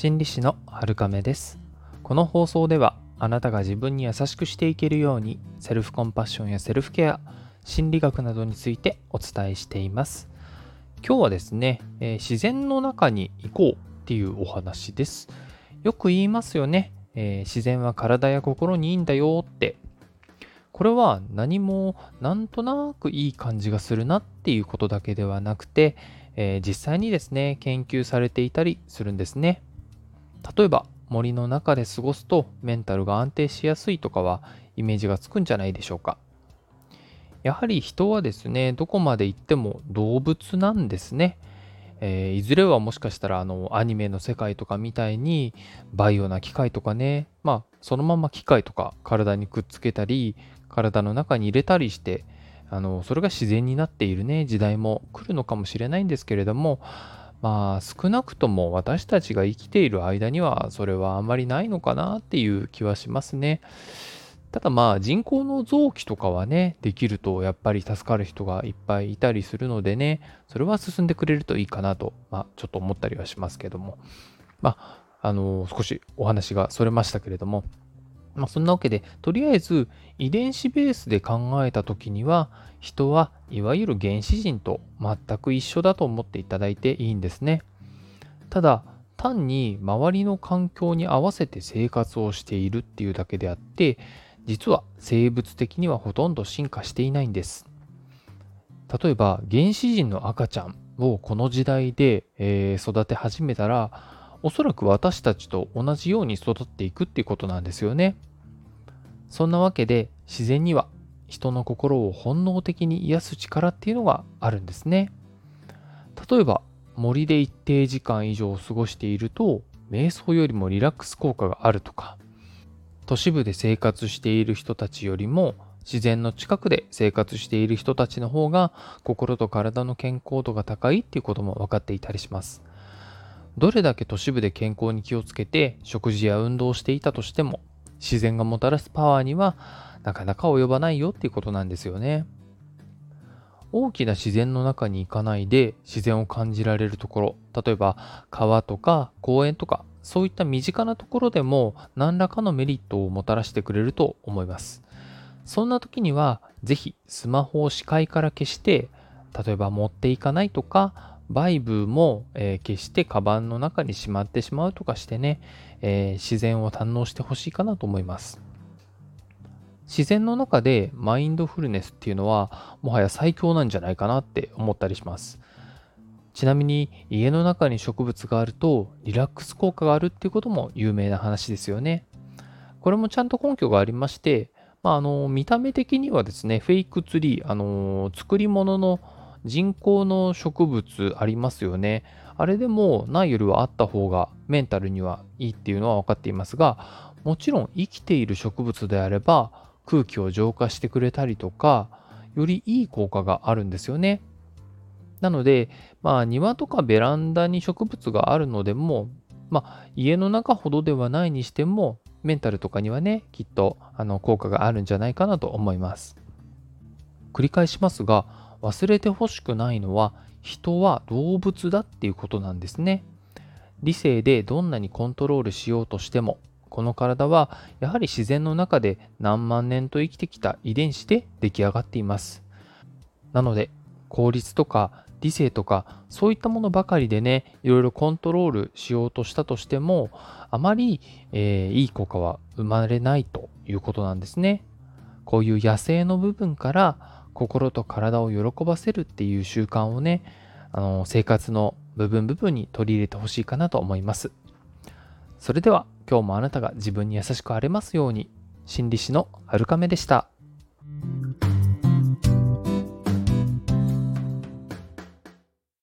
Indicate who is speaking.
Speaker 1: 心理師の春亀です。この放送ではあなたが自分に優しくしていけるようにセルフコンパッションやセルフケア心理学などについてお伝えしています。今日はですね、えー、自然の中に行こうっていうお話です。よく言いますよね、えー、自然は体や心にいいんだよって。これは何もなんとなくいい感じがするなっていうことだけではなくて、えー、実際にですね研究されていたりするんですね。例えば森の中で過ごすとメンタルが安定しやすいとかはイメージがつくんじゃないでしょうか。やはり人はですねどこまで行っても動物なんですね、えー、いずれはもしかしたらあのアニメの世界とかみたいにバイオな機械とかねまあそのまま機械とか体にくっつけたり体の中に入れたりしてあのそれが自然になっているね時代も来るのかもしれないんですけれどもまあ少なくとも私たちが生きている間にはそれはあんまりないのかなっていう気はしますね。ただまあ人工の臓器とかはね、できるとやっぱり助かる人がいっぱいいたりするのでね、それは進んでくれるといいかなと、まあちょっと思ったりはしますけども。まあ、あの少しお話がそれましたけれども、まあそんなわけで、とりあえず遺伝子ベースで考えた時には、人はいわゆる原始人と全く一緒だと思っていただいていいんですね。ただ単に周りの環境に合わせて生活をしているっていうだけであって実は生物的にはほとんど進化していないんです。例えば原始人の赤ちゃんをこの時代で、えー、育て始めたらおそらく私たちと同じように育っていくっていうことなんですよね。そんなわけで自然には人の心を本能的に癒す力っていうのがあるんですね。例えば森で一定時間以上過ごしていると瞑想よりもリラックス効果があるとか都市部で生活している人たちよりも自然の近くで生活している人たちの方が心と体の健康度が高いっていうことも分かっていたりします。どれだけ都市部で健康に気をつけて食事や運動をしていたとしても自然がもたらすパワーにはなかなか及ばないよっていうことなんですよね。大きな自然の中に行かないで自然を感じられるところ、例えば川とか公園とか、そういった身近なところでも何らかのメリットをもたらしてくれると思います。そんな時には、ぜひスマホを視界から消して、例えば持っていかないとか、バイブも、えー、消してカバンの中にしまってしまうとかしてね、えー、自然を堪能してほしいかなと思います。自然の中でマインドフルネスっていうのはもはや最強なんじゃないかなって思ったりします。ちなみに家の中に植物があるとリラックス効果があるっていうことも有名な話ですよね。これもちゃんと根拠がありまして、まあ、あの見た目的にはですね、フェイクツリー、あの作り物の人工の植物ありますよね。あれでもないよりはあった方がメンタルにはいいっていうのは分かっていますが、もちろん生きている植物であれば空気を浄化してくれたりとか、よりいい効果があるんですよね。なので、まあ庭とかベランダに植物があるのでも、まあ家の中ほどではないにしても、メンタルとかにはね、きっとあの効果があるんじゃないかなと思います。繰り返しますが、忘れてほしくないのは、人は動物だっていうことなんですね。理性でどんなにコントロールしようとしても、この体はやはり自然の中で何万年と生きてきた遺伝子で出来上がっています。なので効率とか理性とかそういったものばかりでねいろいろコントロールしようとしたとしてもあまり、えー、いい効果は生まれないということなんですね。こういう野生の部分から心と体を喜ばせるっていう習慣をねあの生活の部分部分に取り入れてほしいかなと思います。それでは今日もあなたが自分に優しくあれますように心理師のはるかめでした。